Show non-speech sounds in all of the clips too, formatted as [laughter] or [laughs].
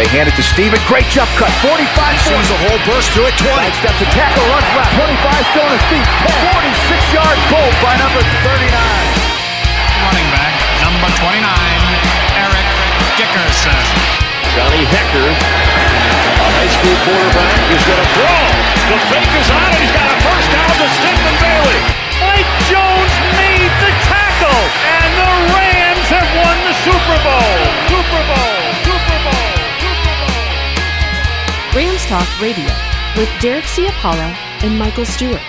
They hand it to Steven. Great jump cut. 45 Sees a hole, burst through it. 20. Steps a tackle, runs left. 25 still on his feet. 46 yard goal by number 39. running back, number 29, Eric Dickerson. Johnny Hekker, a high school quarterback, is going to throw. The fake is on, and he's got a first down to Stephen Bailey. Talk Radio with Derek Ciapala and Michael Stewart.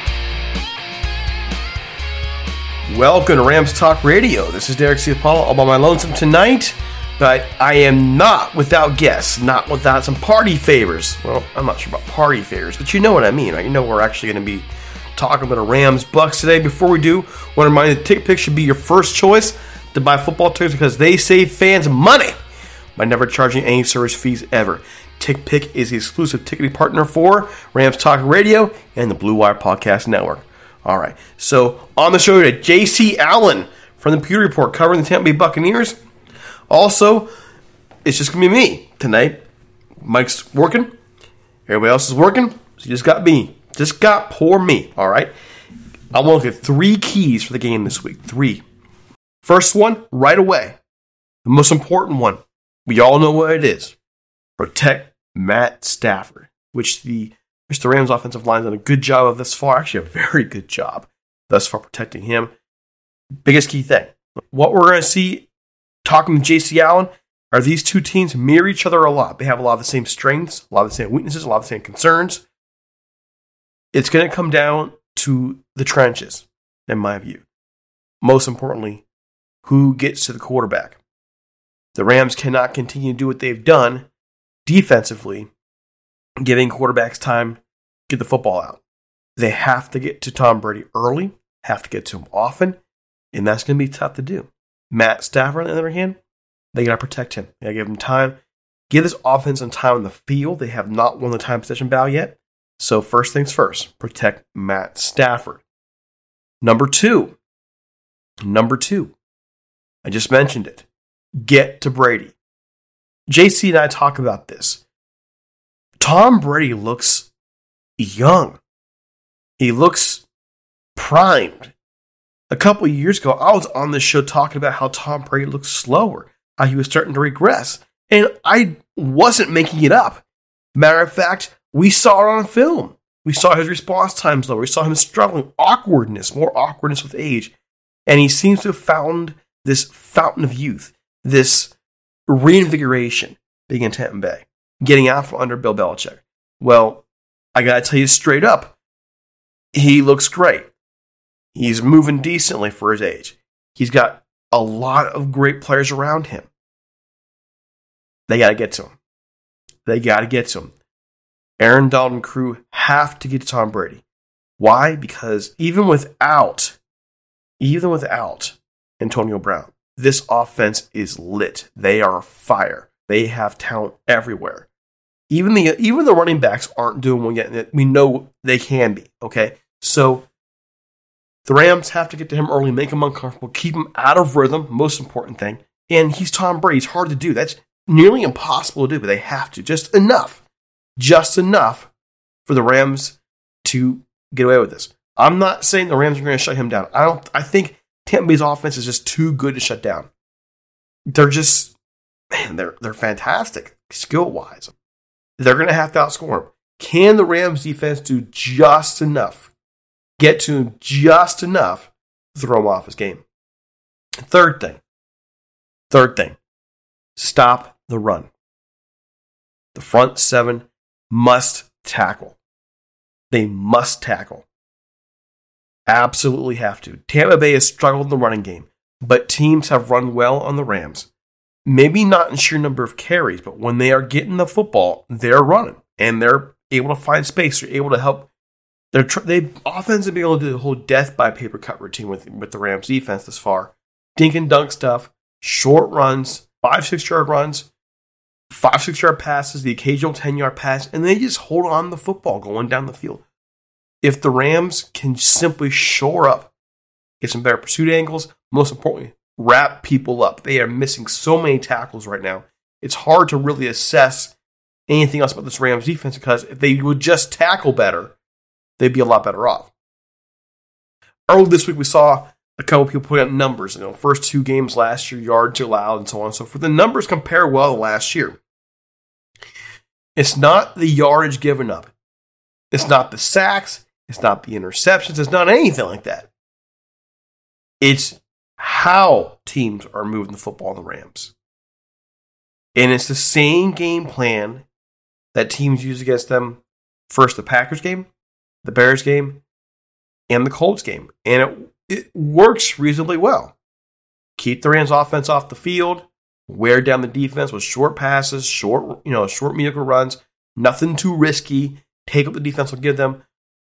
Welcome to Rams Talk Radio. This is Derek Ciapala all by my lonesome tonight, but I am not without guests, not without some party favors. Well, I'm not sure about party favors, but you know what I mean. Right? You know we're actually going to be talking about the Rams Bucks today. Before we do, want to remind you that TickPick should be your first choice to buy football tickets because they save fans money by never charging any service fees ever. TickPick is the exclusive ticketing partner for Rams Talk Radio and the Blue Wire Podcast Network. All right, so on the show today, J.C. Allen from the Pewter Report covering the Tampa Bay Buccaneers. Also, it's just gonna be me tonight. Mike's working, everybody else is working, so you just got me. Just got poor me. All right, I want to get three keys for the game this week. Three. First one, right away. The most important one. We all know what it is. Protect Matt Stafford, which the which the Rams offensive line has done a good job of thus far. Actually, a very good job thus far protecting him. Biggest key thing. What we're going to see talking to JC Allen are these two teams mirror each other a lot. They have a lot of the same strengths, a lot of the same weaknesses, a lot of the same concerns. It's going to come down to the trenches, in my view. Most importantly, who gets to the quarterback. The Rams cannot continue to do what they've done defensively, giving quarterbacks time to get the football out. They have to get to Tom Brady early, have to get to him often, and that's going to be tough to do. Matt Stafford, on the other hand, they got to protect him. They got to give him time. Give this offense some time on the field. They have not won the time possession battle yet. So, first things first, protect Matt Stafford. Number two, number two, I just mentioned it. Get to Brady. JC and I talk about this. Tom Brady looks young. He looks primed. A couple years ago, I was on this show talking about how Tom Brady looks slower, how he was starting to regress. And I wasn't making it up. Matter of fact, we saw it on film. We saw his response times lower. We saw him struggling, awkwardness, more awkwardness with age. And he seems to have found this fountain of youth, this reinvigoration being in Tampa Bay, getting out from under Bill Belichick. Well, I got to tell you straight up, he looks great. He's moving decently for his age. He's got a lot of great players around him. They got to get to him. They got to get to him. Aaron Donald and crew have to get to Tom Brady. Why? Because even without, even without Antonio Brown, this offense is lit. They are fire. They have talent everywhere. Even the even the running backs aren't doing well yet. We know they can be. Okay, so the Rams have to get to him early, make him uncomfortable, keep him out of rhythm. Most important thing. And he's Tom Brady. It's hard to do. That's nearly impossible to do, but they have to. Just enough, just enough for the Rams to get away with this. I'm not saying the Rams are going to shut him down. I don't. I think Tampa Bay's offense is just too good to shut down. They're just man, they're they're fantastic skill wise. They're going to have to outscore them. Can the Rams defense do just enough, get to him just enough to throw him off his game? Third thing, third thing, stop the run. The front seven must tackle. They must tackle. Absolutely have to. Tampa Bay has struggled in the running game, but teams have run well on the Rams. Maybe not in sheer number of carries, but when they are getting the football, they're running and they're able to find space. They're able to help. They're tr- they offense have been able to do the whole death by paper cut routine with with the Rams defense this far. Dink and dunk stuff, short runs, five six yard runs, five six yard passes, the occasional ten yard pass, and they just hold on the football going down the field. If the Rams can simply shore up, get some better pursuit angles, most importantly, wrap people up. They are missing so many tackles right now. It's hard to really assess anything else about this Rams defense because if they would just tackle better, they'd be a lot better off. Early this week, we saw a couple people put out numbers. You know, first two games last year, yards allowed, and so on and so forth. The numbers compare well to last year. It's not the yardage given up. It's not the sacks. It's not the interceptions. It's not anything like that. It's how teams are moving the football in the Rams. And it's the same game plan that teams use against them first the Packers game, the Bears game, and the Colts game. And it, it works reasonably well. Keep the Rams offense off the field, wear down the defense with short passes, short, you know, short mediocre runs, nothing too risky. Take up the defense will give them.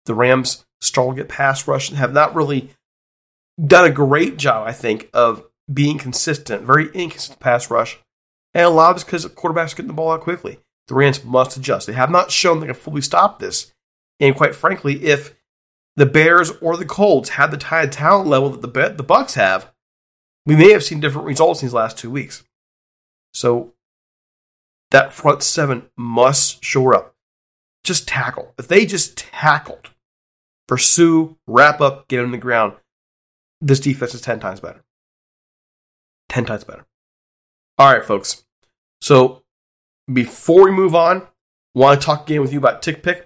The Rams struggle get pass rush and have not really done a great job, I think, of being consistent, very inconsistent pass rush. And a lot of it's because quarterback's getting the ball out quickly. The Rams must adjust. They have not shown they can fully stop this. And quite frankly, if the Bears or the Colts had the tied talent level that the the Bucks have, we may have seen different results in these last two weeks. So that front seven must shore up. Just tackle. If they just tackled, pursue, wrap up, get on the ground, this defense is 10 times better. 10 times better. All right, folks. So before we move on, want to talk again with you about TickPick.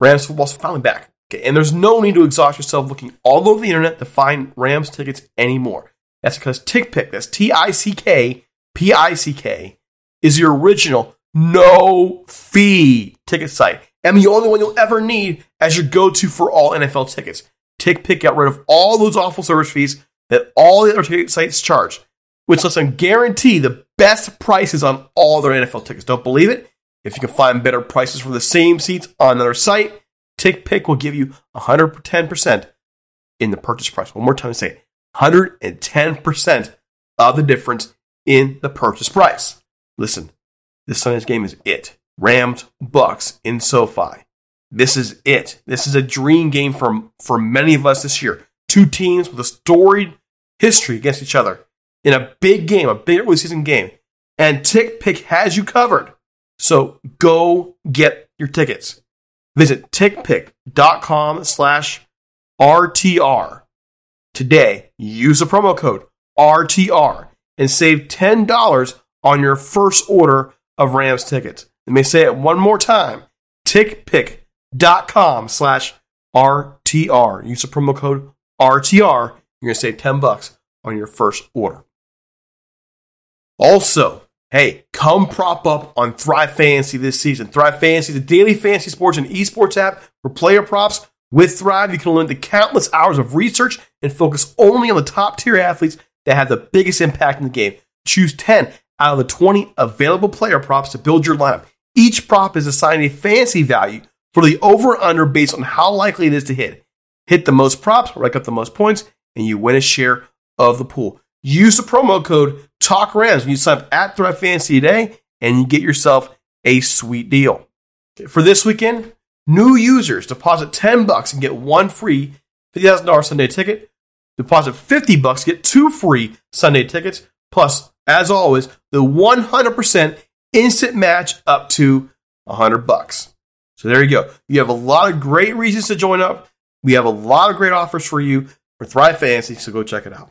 Rams football's finally back. Okay, and there's no need to exhaust yourself looking all over the internet to find Rams tickets anymore. That's because Tick TickPick, that's T I C K P I C K, is your original no fee ticket site and the only one you'll ever need as your go to for all NFL tickets. TickPick got rid of all those awful service fees that all the other ticket sites charge, which lets them guarantee the best prices on all their NFL tickets. Don't believe it? If you can find better prices for the same seats on another site, TickPick will give you 110% in the purchase price. One more time, say it. 110% of the difference in the purchase price. Listen, this Sunday's game is it. Rams, Bucks in SoFi. This is it. This is a dream game for, for many of us this year. Two teams with a storied history against each other in a big game, a big early season game. And TickPick has you covered. So go get your tickets. Visit tickpick.com slash RTR today. Use the promo code RTR and save $10 on your first order of Rams tickets. Let me say it one more time. TickPick dot com slash RTR. Use the promo code RTR. You're going to save 10 bucks on your first order. Also, hey, come prop up on Thrive Fantasy this season. Thrive Fantasy is a daily fantasy sports and esports app for player props. With Thrive, you can learn the countless hours of research and focus only on the top tier athletes that have the biggest impact in the game. Choose 10 out of the 20 available player props to build your lineup. Each prop is assigned a fantasy value for the over under based on how likely it is to hit. Hit the most props, rack up the most points, and you win a share of the pool. Use the promo code TALKRAMS when you sign up at Thrive Fantasy today, and you get yourself a sweet deal. For this weekend, new users deposit 10 bucks and get one free $50,000 Sunday ticket. Deposit 50 bucks, get two free Sunday tickets. Plus, as always, the 100% instant match up to 100 bucks. So there you go. You have a lot of great reasons to join up. We have a lot of great offers for you. for Thrive Fantasy, so go check it out.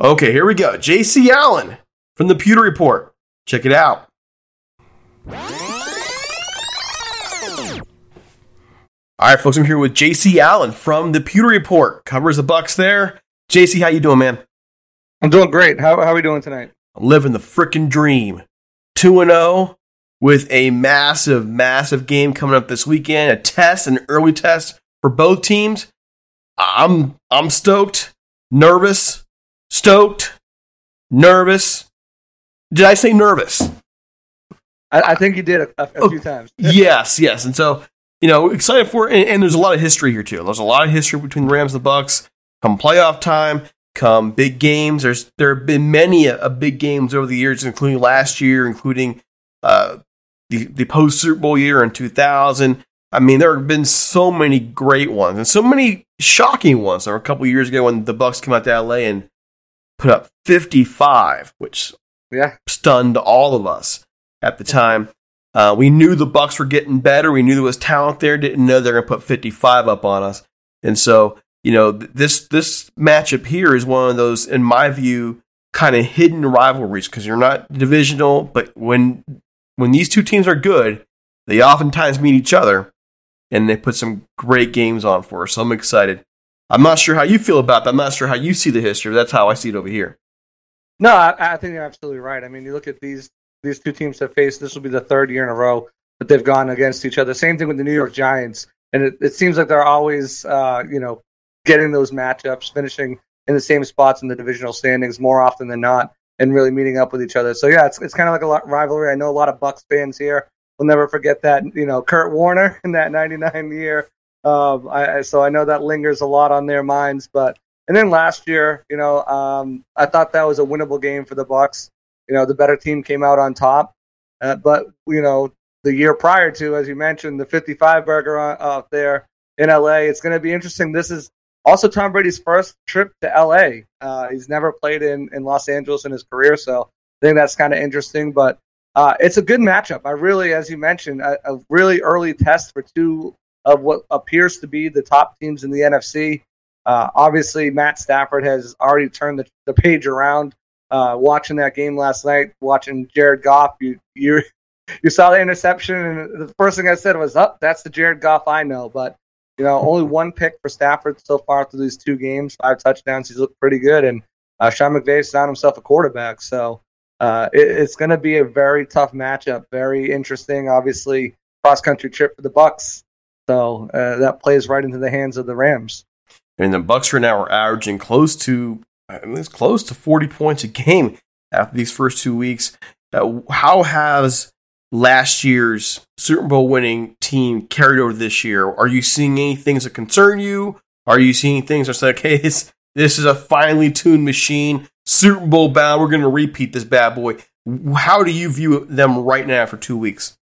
Okay, here we go. JC Allen from the Pewter Report. Check it out. All right, folks, I'm here with JC Allen from the Pewter Report. Covers the Bucks there. JC, how you doing, man? I'm doing great. How, how are we doing tonight? I'm living the freaking dream. 2 0 with a massive, massive game coming up this weekend, a test, an early test for both teams. I'm I'm stoked, nervous, stoked, nervous. Did I say nervous? I, I think you did a, a, oh, few times. [laughs] yes, yes. And so, you know, excited for. And, and, there's a lot of history here, too. There's a lot of history between the Rams and the Bucks. Come playoff time, come big games. There's There have been many a, a big games over the years, including last year, including uh, the, the post Super Bowl year in 2000. I mean, there have been so many great ones and so many shocking ones. There were a couple years ago when the Bucks came out to LA and put up 55, which yeah. stunned all of us at the time. Uh, we knew the Bucks were getting better. We knew there was talent there. Didn't know they're going to put 55 up on us. And so, you know, this this matchup here is one of those, in my view, kind of hidden rivalries because you're not divisional. But when when these two teams are good, they oftentimes meet each other, and they put some great games on for us. So I'm excited. I'm not sure how you feel about that. I'm not sure how you see the history. that's how I see it over here. No, I, I, think you're absolutely right. I mean, you look at these these two teams have faced. This will be the third year in a row that they've gone against each other. Same thing with the New York Giants, and it, it seems like they're always, uh, you know, getting those matchups, finishing in the same spots in the divisional standings more often than not, and really meeting up with each other. So yeah, it's it's kind of like a lot, rivalry. I know a lot of Bucks fans here will never forget that. You know, Kurt Warner [laughs] in that '99 year um, I, so I know that lingers a lot on their minds. But and then last year, you know, um, I thought that was a winnable game for the Bucks. You know, the better team came out on top. Uh, but you know, the year prior to, as you mentioned, the 55 burger out there in LA. It's going to be interesting. This is also Tom Brady's first trip to LA. Uh, he's never played in, in Los Angeles in his career, so I think that's kind of interesting. But uh, it's a good matchup. I really, as you mentioned, a, a, really early test for two of what appears to be the top teams in the NFC. Uh, obviously, Matt Stafford has already turned the, the page around. Uh, watching that game last night, watching Jared Goff, you you you saw the interception, and the first thing I said was, "Up, oh, that's the Jared Goff I know." But you know, only one pick for Stafford so far through these two games, five touchdowns. He's looked pretty good, and uh, Sean McVay's found himself a quarterback. So uh, it, it's going to be a very tough matchup, very interesting. Obviously, cross country trip for the Bucks. So uh, that plays right into the hands of the Rams. And the Bucks right now are averaging close to I mean, it's close to 40 points a game after these first two weeks. Uh, how has last year's Super Bowl winning team carried over this year? Are you seeing any things that concern you? Are you seeing things that say, okay, this, this is a finely tuned machine, Super Bowl bound, we're going to repeat this bad boy? How do you view them right now for two weeks?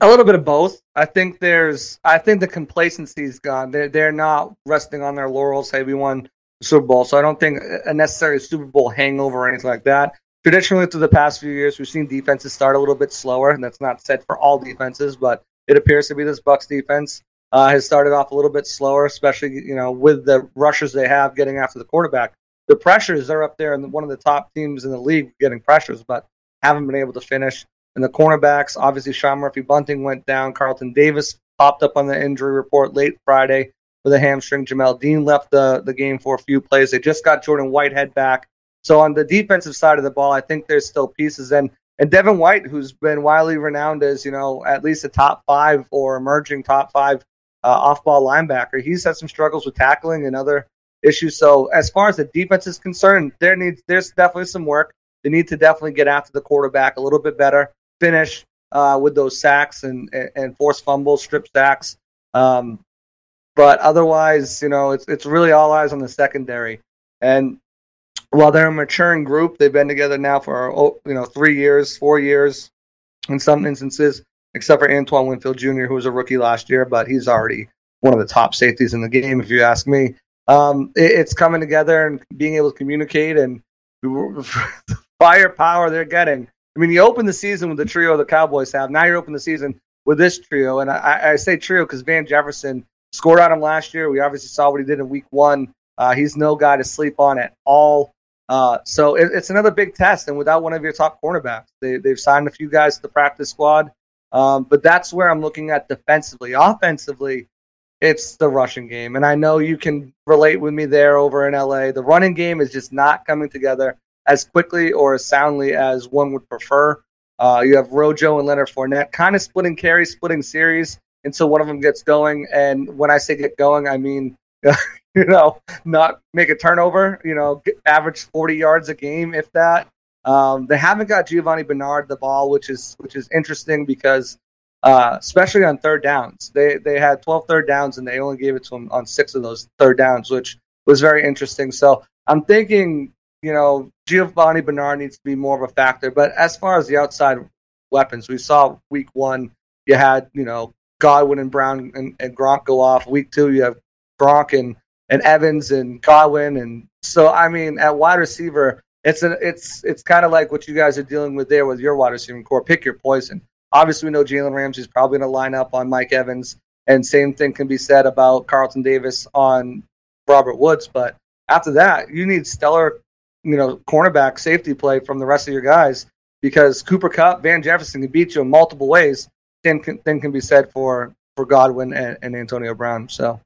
A little bit of both. I think there's. I think the complacency is gone. They're they're not resting on their laurels. Hey, we won the Super Bowl, so I don't think a necessary Super Bowl hangover or anything like that. Traditionally, through the past few years, we've seen defenses start a little bit slower, and that's not said for all defenses, but it appears to be this Bucks defense uh, has started off a little bit slower, especially you know with the rushers they have getting after the quarterback. The pressures they're up there and one of the top teams in the league getting pressures, but haven't been able to finish. And the cornerbacks, obviously, Sean Murphy Bunting went down. Carlton Davis popped up on the injury report late Friday with a hamstring. Jamel Dean left the, the game for a few plays. They just got Jordan Whitehead back. So on the defensive side of the ball, I think there's still pieces. And and Devin White, who's been widely renowned as you know at least a top five or emerging top five uh, off-ball linebacker, he's had some struggles with tackling and other issues. So as far as the defense is concerned, there needs there's definitely some work. They need to definitely get after the quarterback a little bit better finish uh, with those sacks and, and force fumbles, strip sacks. Um, but otherwise, you know, it's it's really all eyes on the secondary. And while they're a maturing group, they've been together now for oh, you know three years, four years, in some instances, except for Antoine Winfield Jr., who was a rookie last year, but he's already one of the top safeties in the game, if you ask me. Um, it, it's coming together and being able to communicate and the [laughs] firepower they're getting. I mean, you open the season with the trio the Cowboys have. Now you're opening the season with this trio, and I, I say trio because Van Jefferson scored on him last year. We obviously saw what he did in Week One. Uh, he's no guy to sleep on at all. Uh, so it, it's another big test, and without one of your top cornerbacks, they, they've signed a few guys to the practice squad. Um, but that's where I'm looking at defensively. Offensively, it's the rushing game, and I know you can relate with me there over in LA. The running game is just not coming together as quickly or as soundly as one would prefer. Uh, you have Rojo and Leonard Fournette kind of splitting carries, splitting series until one of them gets going. And when I say get going, I mean, [laughs] you know, not make a turnover, you know, average 40 yards a game, if that. Um, they haven't got Giovani Bernard the ball, which is which is interesting because uh, especially on third downs. They they had 12 third downs and they only gave it to him on six of those third downs, which was very interesting. So I'm thinking you know, Giovani Bernard needs to be more of a factor. But as far as the outside weapons, we saw week one, you had, you know, Godwin and Brown and, and Gronk go off. Week two, you have Gronk and, and Evans and Godwin. And so, I mean, at wide receiver, it's an, it's it's kind of like what you guys are dealing with there with your wide receiving corps. Pick your poison. Obviously, we know Jalen Ramsey's probably going to line up on Mike Evans, and same thing can be said about Carlton Davis on Robert Woods. But after that, you need stellar you know, cornerback safety play from the rest of your guys because Cooper Kupp, Van Jefferson can beat you in multiple ways. Then can, then can be said for for Godwin and, and Antonio Brown. So,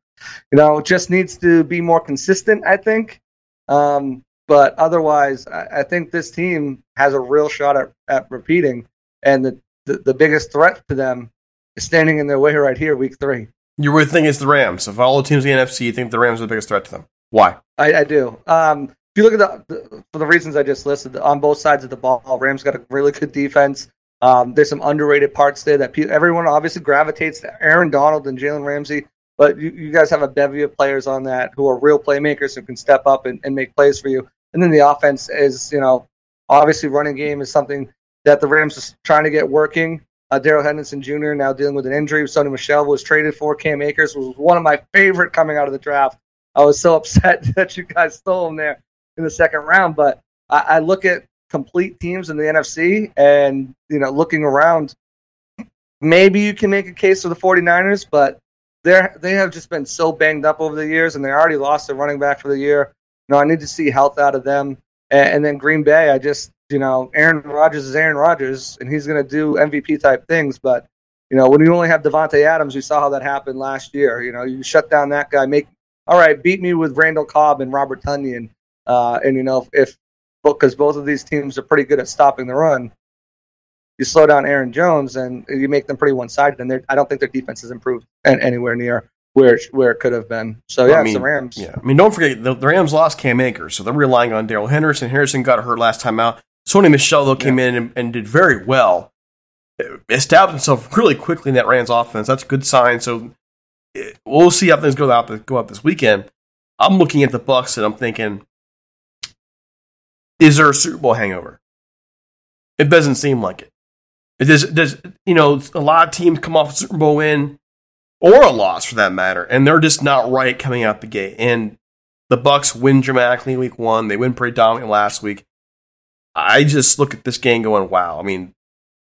you know, just needs to be more consistent, I think. Um, but otherwise, I, I, think this team has a real shot at, at repeating. And the, the, the biggest threat to them is standing in their way right here, week three. Your weird thing is the Rams. Of all the teams in the NFC, you think the Rams are the biggest threat to them. Why? I, I do. Um, if you look at the, the, for the reasons I just listed on both sides of the ball, Rams got a really good defense. Um, there's some underrated parts there that pe- everyone obviously gravitates to Aaron Donald and Jalen Ramsey, but you, you, guys have a bevy of players on that who are real playmakers who can step up and, and make plays for you. And then the offense is, you know, obviously running game is something that the Rams are trying to get working. Uh, Darrell Henderson Jr. now dealing with an injury. Sony Michel was traded for. Cam Akers was one of my favorite coming out of the draft. I was so [laughs] upset that you guys stole him there in the second round. But I, I look at complete teams in the NFC and, you know, looking around, maybe you can make a case for the 49ers, but they're, they have just been so banged up over the years and they already lost their running back for the year. You know, I need to see health out of them. And, and then Green Bay, I just, you know, Aaron Rodgers is Aaron Rodgers and he's going to do MVP type things. But, you know, when you only have Davante Adams, we saw how that happened last year. You know, you shut down that guy, make, all right, beat me with Randall Cobb and Robert Tonyan uh, and you know, if because both of these teams are pretty good at stopping the run, you slow down Aaron Jones and you make them pretty one-sided. And I don't think their defense has improved and anywhere near where where it could have been. So yeah, I mean, the Rams. Yeah, I mean, don't forget the, the, Rams lost Cam Akers, so they're relying on Darrell Henderson. Harrison got hurt last time out. Sony Michel though came yeah. in and, and, did very well, established himself really quickly in that Rams offense. That's a good sign. So eh, we'll see how things go out go out this weekend. I'm looking at the Bucks and I'm thinking is there a Super Bowl hangover? It doesn't seem like it. Does, does you know, a lot of teams come off a Super Bowl win or a loss for that matter, and they're just not right coming out the gate. And the Bucks win dramatically in week one. They win pretty dominantly last week. I just look at this game going, wow. I mean,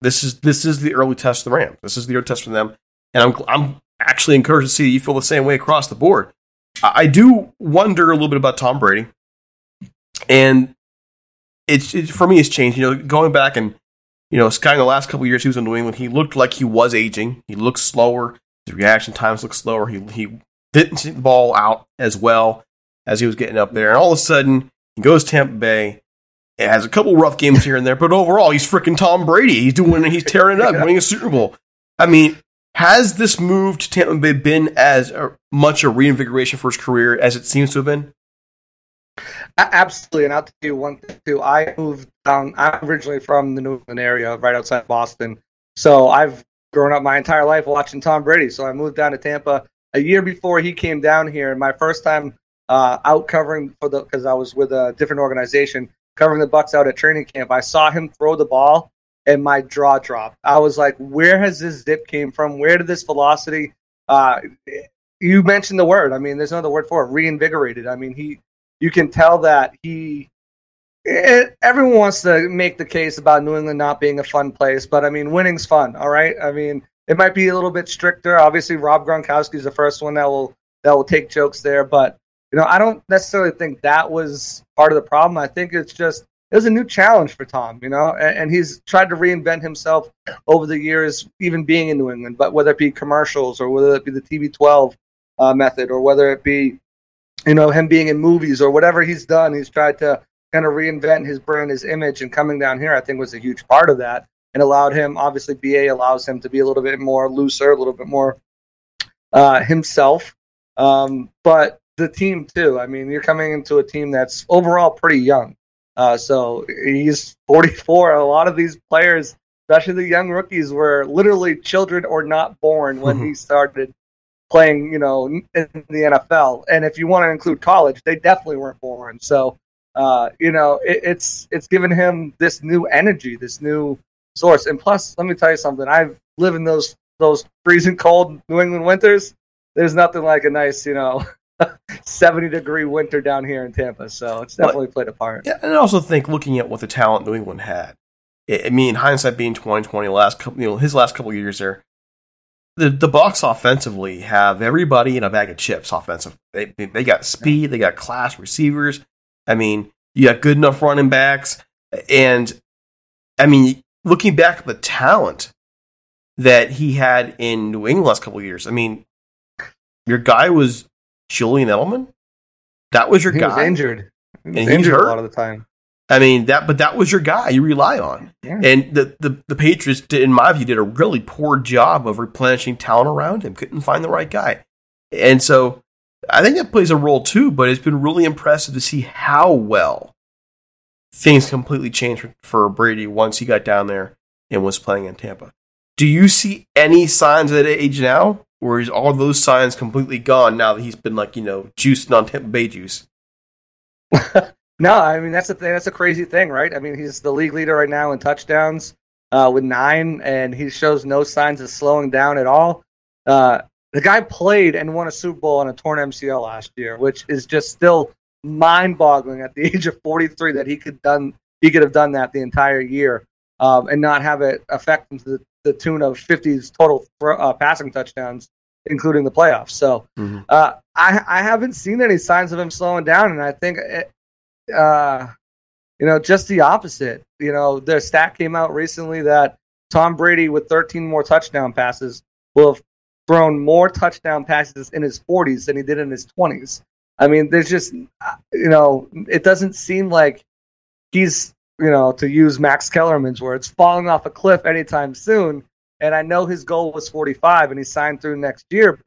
this is this is the early test of the Rams. This is the early test for them, and I'm I'm actually encouraged to see you feel the same way across the board. I do wonder a little bit about Tom Brady, and it's it, for me it's changed. You know, going back and you know, kind of the last couple years he was in New England, he looked like he was aging. He looked slower. His reaction times looked slower. He he didn't see the ball out as well as he was getting up there. And all of a sudden, he goes to Tampa Bay. It has a couple rough games here and there, but overall, he's freaking Tom Brady. He's doing He's tearing it up, [laughs] winning a Super Bowl. I mean, has this move to Tampa Bay been as much a reinvigoration for his career as it seems to have been? Absolutely, and I'll tell you one thing too. I moved down. I'm originally from the New England area, right outside Boston. So I've grown up my entire life watching Tom Brady. So I moved down to Tampa a year before he came down here, and my first time uh, out covering for the because I was with a different organization covering the Bucks out at training camp. I saw him throw the ball, and my jaw dropped. I was like, "Where has this zip came from? Where did this velocity?" Uh, you mentioned the word. I mean, there's another word for it. Reinvigorated. I mean, he. You can tell that he. It, everyone wants to make the case about New England not being a fun place, but I mean, winning's fun. All right. I mean, it might be a little bit stricter. Obviously, Rob Gronkowski is the first one that will that will take jokes there, but you know, I don't necessarily think that was part of the problem. I think it's just it was a new challenge for Tom, you know, and, and, he's tried to reinvent himself over the years, even being in New England. But whether it be commercials or whether it be the TB12 uh, method or whether it be, you know, him being in movies or whatever he's done, he's tried to kind of reinvent his brand, his image, and coming down here, I think was a huge part of that and allowed him. Obviously, BA allows him to be a little bit more looser, a little bit more uh, himself. Um, but the team too. I mean, you're coming into a team that's overall pretty young. Uh, so he's 44. A lot of these players, especially the young rookies, were literally children or not born when he started playing, you know, in the NFL. And if you want to include college, they definitely weren't born. So, uh, you know, it, it's it's given him this new energy, this new source. And plus, let me tell you something. I've lived in those those freezing cold New England winters. There's nothing like a nice, you know, [laughs] 70 degree winter down here in Tampa. So it's definitely but, played a part. Yeah, and I also think looking at what the talent New England had, I mean, hindsight being 2020, last couple, you know, his last couple years there, the the Bucks offensively have everybody in a bag of chips. Offensive, they they got speed, they got class receivers. I mean, you got good enough running backs, and I mean, looking back at the talent that he had in New England last couple years, I mean, your guy was Julian Edelman? That was your he guy. Was injured. He was and injured hurt. a lot of the time. I mean that, but that was your guy you rely on. Yeah. And the, the the Patriots, did, in my view, did a really poor job of replenishing talent around him. Couldn't find the right guy, and so I think that plays a role too. But it's been really impressive to see how well things completely changed for, for Brady once he got down there and was playing in Tampa. Do you see any signs of that age now? or is all those signs completely gone now that he's been like you know juiced on Tampa Bay juice? [laughs] no, I mean that's a thing. That's a crazy thing, right? I mean he's the league leader right now in touchdowns uh, with nine, and he shows no signs of slowing down at all. Uh, the guy played and won a Super Bowl on a torn MCL last year, which is just still mind-boggling at the [laughs] age of 43 that he could done he could have done that the entire year um, and not have it affect him to the the tune of 50s total uh, passing touchdowns, including the playoffs. So mm-hmm. uh, I, I haven't seen any signs of him slowing down, and I think, it, uh, you know, just the opposite. You know, the stat came out recently that Tom Brady, with 13 more touchdown passes, will have thrown more touchdown passes in his 40s than he did in his 20s. I mean, there's just, uh, you know, it doesn't seem like he's you know, to use Max Kellerman's words, falling off a cliff anytime soon. And I know his goal was 45 and he signed through next year.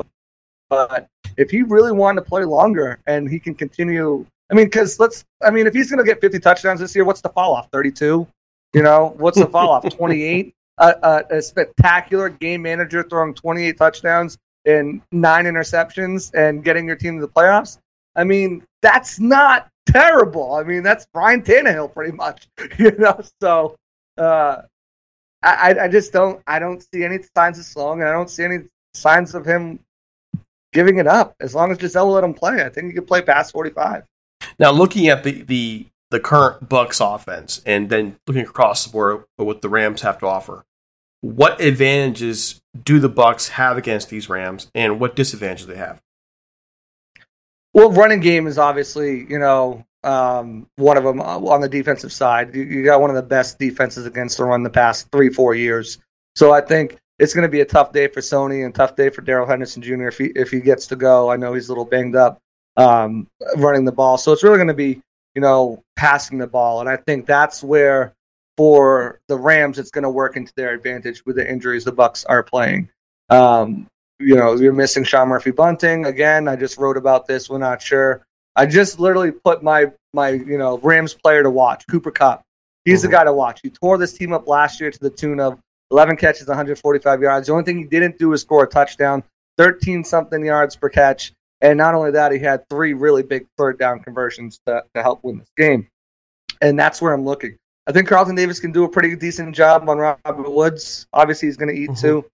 But if he really wanted to play longer and he can continue, I mean, because let's, I mean, if he's going to get 50 touchdowns this year, what's the fall off? 32? You know, what's the fall off? 28? Uh, a spectacular game manager throwing 28 touchdowns and nine interceptions and getting your team to the playoffs. I mean, that's not terrible. I mean, that's Ryan Tannehill pretty much, [laughs] you know. So uh, I, I just don't I don't see any signs of slowing, and I don't see any signs of him giving it up. As long as Gisele will let him play, I think he could play past forty five. Now, looking at the the the current Bucks offense, and then looking across the board at what the Rams have to offer, what advantages do the Bucks have against these Rams, and what disadvantages they have? Well, running game is obviously, you know, um, one of them uh, on the defensive side. You, you, got one of the best defenses against the run the past three, four years. So I think it's going to be a tough day for Sony and tough day for Darrell Henderson Jr. if he if he gets to go. I know he's a little banged up um, running the ball, so it's really going to be, you know, passing the ball, and I think that's where for the Rams it's going to work into their advantage with the injuries the Bucks are playing. Um, you know, you're missing Sean Murphy Bunting again. I just wrote about this. We're not sure. I just literally put my my you know Rams player to watch, Cooper Kupp. He's mm-hmm. the guy to watch. He tore this team up last year to the tune of 11 catches, 145 yards. The only thing he didn't do is score a touchdown. 13 something yards per catch. And not only that, he had three really big third down conversions to, to help win this game. And that's where I'm looking. I think Carlton Davis can do a pretty decent job on Robert Woods. Obviously, he's going to eat mm-hmm. too,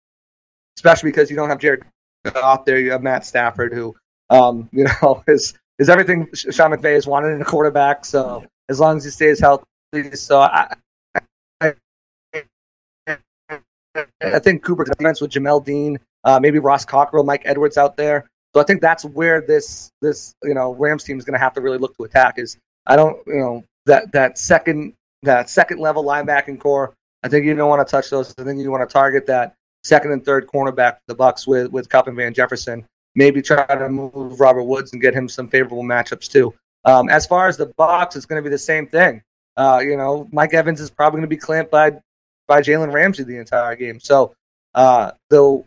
especially because you don't have Jared Goff there. You have Matt Stafford, who, um, [laughs] you know, is is everything Sean McVay has wanted in a quarterback. So as long as he stays healthy, so I, I, I think Cooper defense with Jamel Dean, uh, maybe Ross Cockrell, Mike Edwards out there. So I think that's where this this you know Rams team is going to have to really look to attack. Is I don't you know that that second that second level linebacking corps. I think you don't want to touch those. I think you want to target that second and third cornerback the Bucks with with Kupp and Van Jefferson. Maybe try to move Robert Woods and get him some favorable matchups too. Um, as far as the Bucks, it's going to be the same thing. Uh, you know, Mike Evans is probably going to be clamped by by Jalen Ramsey the entire game. So uh, the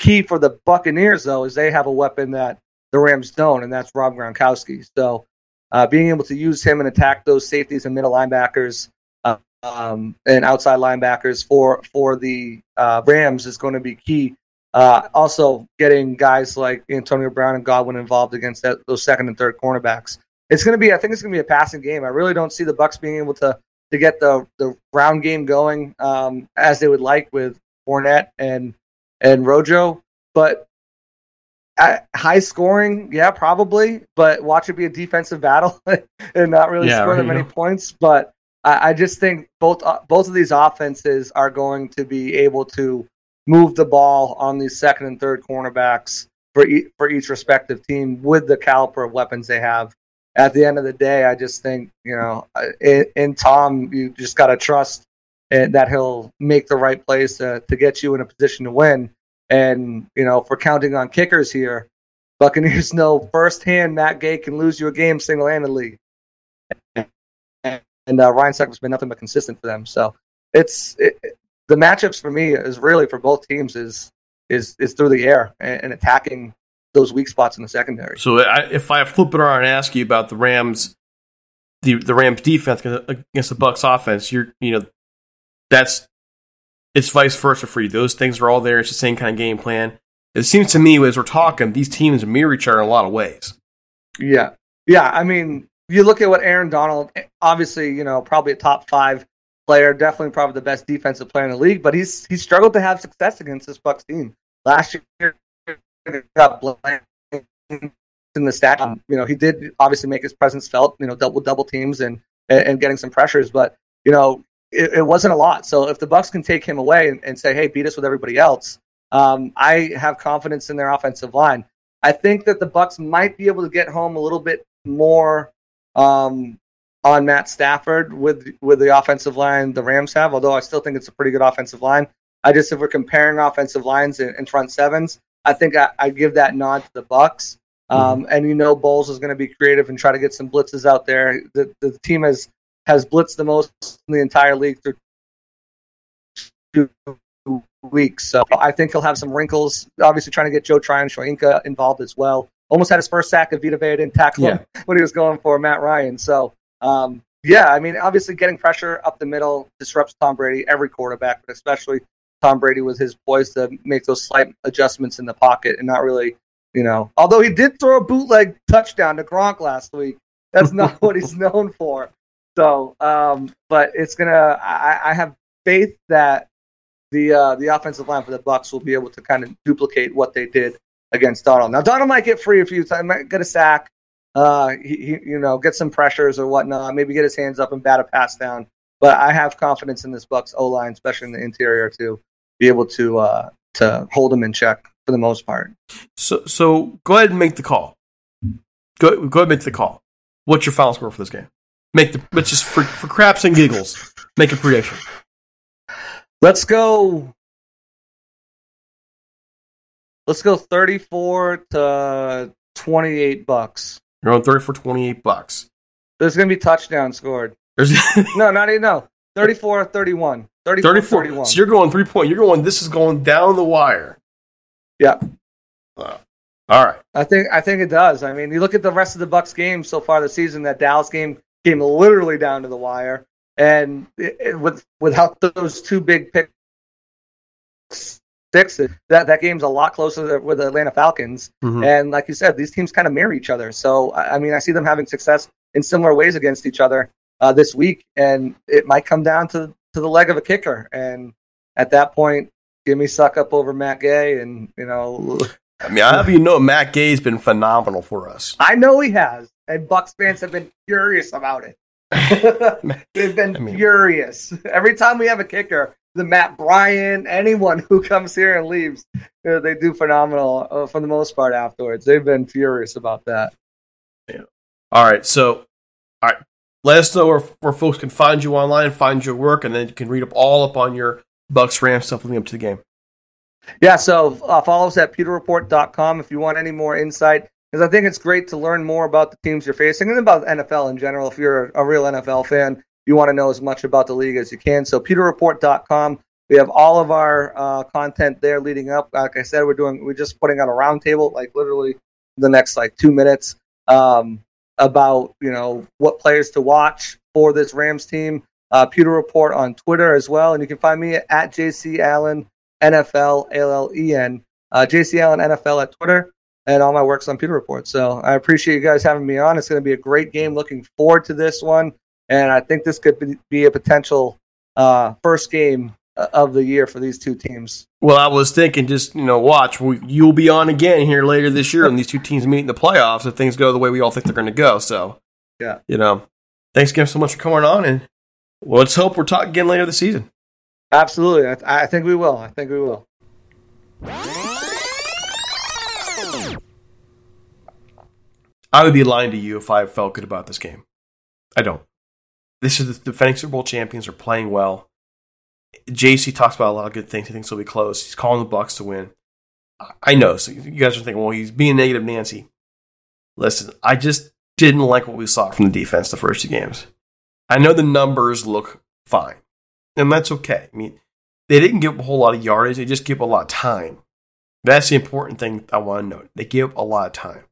key for the Buccaneers though is they have a weapon that the Rams don't, and that's Rob Gronkowski. So uh, being able to use him and attack those safeties and middle linebackers uh, um, and outside linebackers for for the uh, Rams is going to be key. Uh, also, getting guys like Antonio Brown and Godwin involved against that, those second and third cornerbacks. It's going to be. I think it's going to be a passing game. I really don't see the Bucks being able to to get the the round game going um, as they would like with Fournette and and Rojo. But high scoring, yeah, probably. But watch it be a defensive battle [laughs] and not really yeah, score that many points. But I, I just think both uh, both of these offenses are going to be able to move the ball on these second and third cornerbacks for e- for each respective team with the caliber of weapons they have. At the end of the day, I just think you know in, in Tom, you just got to trust and that he'll make the right plays to, to get you in a position to win. And you know, if we're counting on kickers here, Buccaneers [laughs] know firsthand Matt Gay can lose you a game single-handedly and uh, Ryan Succop's been nothing but consistent for them. So it's it, the matchups for me is really for both teams is is is through the air and, and attacking those weak spots in the secondary. So I, if I flip it around and ask you about the Rams, the the Rams defense against the Bucks offense, you're you know that's it's vice versa for you. Those things are all there. It's the same kind of game plan. It seems to me as we're talking, these teams mirror each other in a lot of ways. Yeah, yeah. I mean, you look at what Aaron Donald, obviously, you know, probably a top five player, definitely probably the best defensive player in the league, but he's he struggled to have success against this Bucks team. Last year, got in the stat. Um, you know, he did obviously make his presence felt. You know, double double teams and and getting some pressures, but you know, it, it wasn't a lot. So if the Bucks can take him away and, and say, "Hey, beat us with everybody else," um, I have confidence in their offensive line. I think that the Bucks might be able to get home a little bit more um, on Matt Stafford with with the offensive line the Rams have. Although I still think it's a pretty good offensive line. I just if we're comparing offensive lines in, in front sevens, I think I, I, give that nod to the Bucks. Um, mm-hmm. And you know, Bowles is going to be creative and try to get some blitzes out there. The, the team has has blitzed the most in the entire league through two weeks. So I think he'll have some wrinkles. Obviously, trying to get Joe Tryon Shoyinka involved as well almost had his first sack of Vita Vea didn't tackle yeah. him [laughs] when he was going for Matt Ryan. So um, yeah, I mean, obviously getting pressure up the middle disrupts Tom Brady, every quarterback, but especially Tom Brady with his poise to make those slight adjustments in the pocket and not really, you know, although he did throw a bootleg touchdown to Gronk last week. That's not [laughs] what he's known for. So, um, but it's gonna. I, I have faith that the uh, the offensive line for the Bucks will be able to kind of duplicate what they did against Donald. Now Donald might get free a few times, might get a sack, uh, he, he, you know, get some pressures or whatnot, maybe get his hands up and bat a pass down. But I have confidence in this Bucks O line, especially in the interior, to be able to uh, to hold him in check for the most part. So, so go ahead and make the call. Go, go ahead and make the call. What's your final score for this game? Make the, but just for for craps and giggles, make a prediction. Let's go Let's go 34 to 28 bucks. You're on 34 28 bucks. There's going to be touchdown scored. There's [laughs] no, not even no. 34 31. 34, 34 31. So you're going three point. You're going this is going down the wire. Yeah. Uh, all right. I think I think it does. I mean, you look at the rest of the Bucks games so far this season. That Dallas game came literally down to the wire, and it, it, with without those two big picks. That that game's a lot closer with the Atlanta Falcons. Mhm. And like you said, these teams kind of mirror each other. So I I mean, I see them having success in similar ways against each other uh, this week, and it might come down to to the leg of a kicker. And at that point, give me Succop over Matt Gay, and you know, I mean, I have you know, Matt Gay's been phenomenal for us. I know he has, and Bucs fans have been furious about it. [laughs] They've been furious every time we have a kicker. The Matt Bryant, anyone who comes here and leaves, uh, they do phenomenal uh, for the most part afterwards. They've been furious about that. Yeah. All right, so all right, let us know where, where folks can find you online, find your work, and then you can read up all up on your Bucs Rams stuff leading up to the game. Yeah, so uh, follow us at pewterreport.com if you want any more insight. Because I think it's great to learn more about the teams you're facing and about NFL in general. If you're a real NFL fan, you want to know as much about the league as you can. So PewterReport.com. We have all of our uh, content there leading up. Like I said, we're doing we're just putting on a roundtable, like literally the next like two minutes, um, about you know what players to watch for this Rams team. Uh, Pewter Report on Twitter as well, and you can find me at JC Allen NFL L L E N. Uh, JC Allen NFL at Twitter, and all my works on Pewter Report. So I appreciate you guys having me on. It's going to be a great game. Looking forward to this one, and I think this could be, a potential uh, first game uh, of the year for these two teams. Well, I was thinking, just you know, watch. We, you'll be on again here later this year, and these two teams meet in the playoffs if things go the way we all think they're going to go. So, Yeah. you know, thanks again so much for coming on, and well, let's hope we're talking again later this season. Absolutely, I, I think we will. I think we will. I would be lying to you if I felt good about this game. I don't. This is the defending Super Bowl champions are playing well. JC talks about a lot of good things. He thinks they'll be close. He's calling the Bucs to win. I know. So you guys are thinking, well, he's being negative, Nancy. Listen, I just didn't like what we saw from the defense the first two games. I know the numbers look fine, and that's okay. I mean, they didn't give up a whole lot of yardage. They just give up a lot of time. That's the important thing I want to note. They give up a lot of time.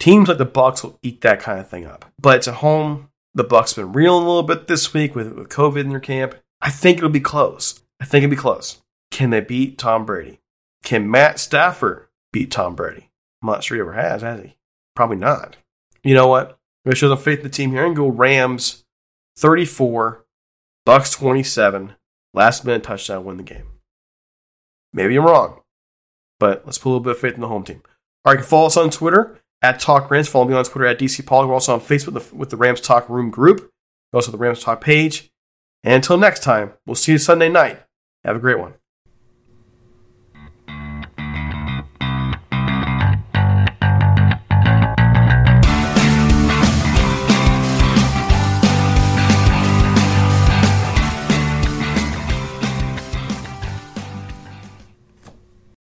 Teams like the Bucs will eat that kind of thing up. But it's at home. The Bucs been reeling a little bit this week with, with COVID in their camp. I think it'll be close. I think it'll be close. Can they beat Tom Brady? Can Matt Stafford beat Tom Brady? I'm not sure he ever has, has he? Probably not. You know what? I'm show some faith in the team here and go Rams 34, Bucs 27, last minute touchdown, win the game. Maybe I'm wrong, but let's put a little bit of faith in the home team. All right, you can follow us on Twitter at Talk Rams. Follow me on Twitter at DC Pollard. We're also on Facebook with the, with the Rams Talk Room group. Also the Rams Talk page. And until next time, we'll see you Sunday night. Have a great one.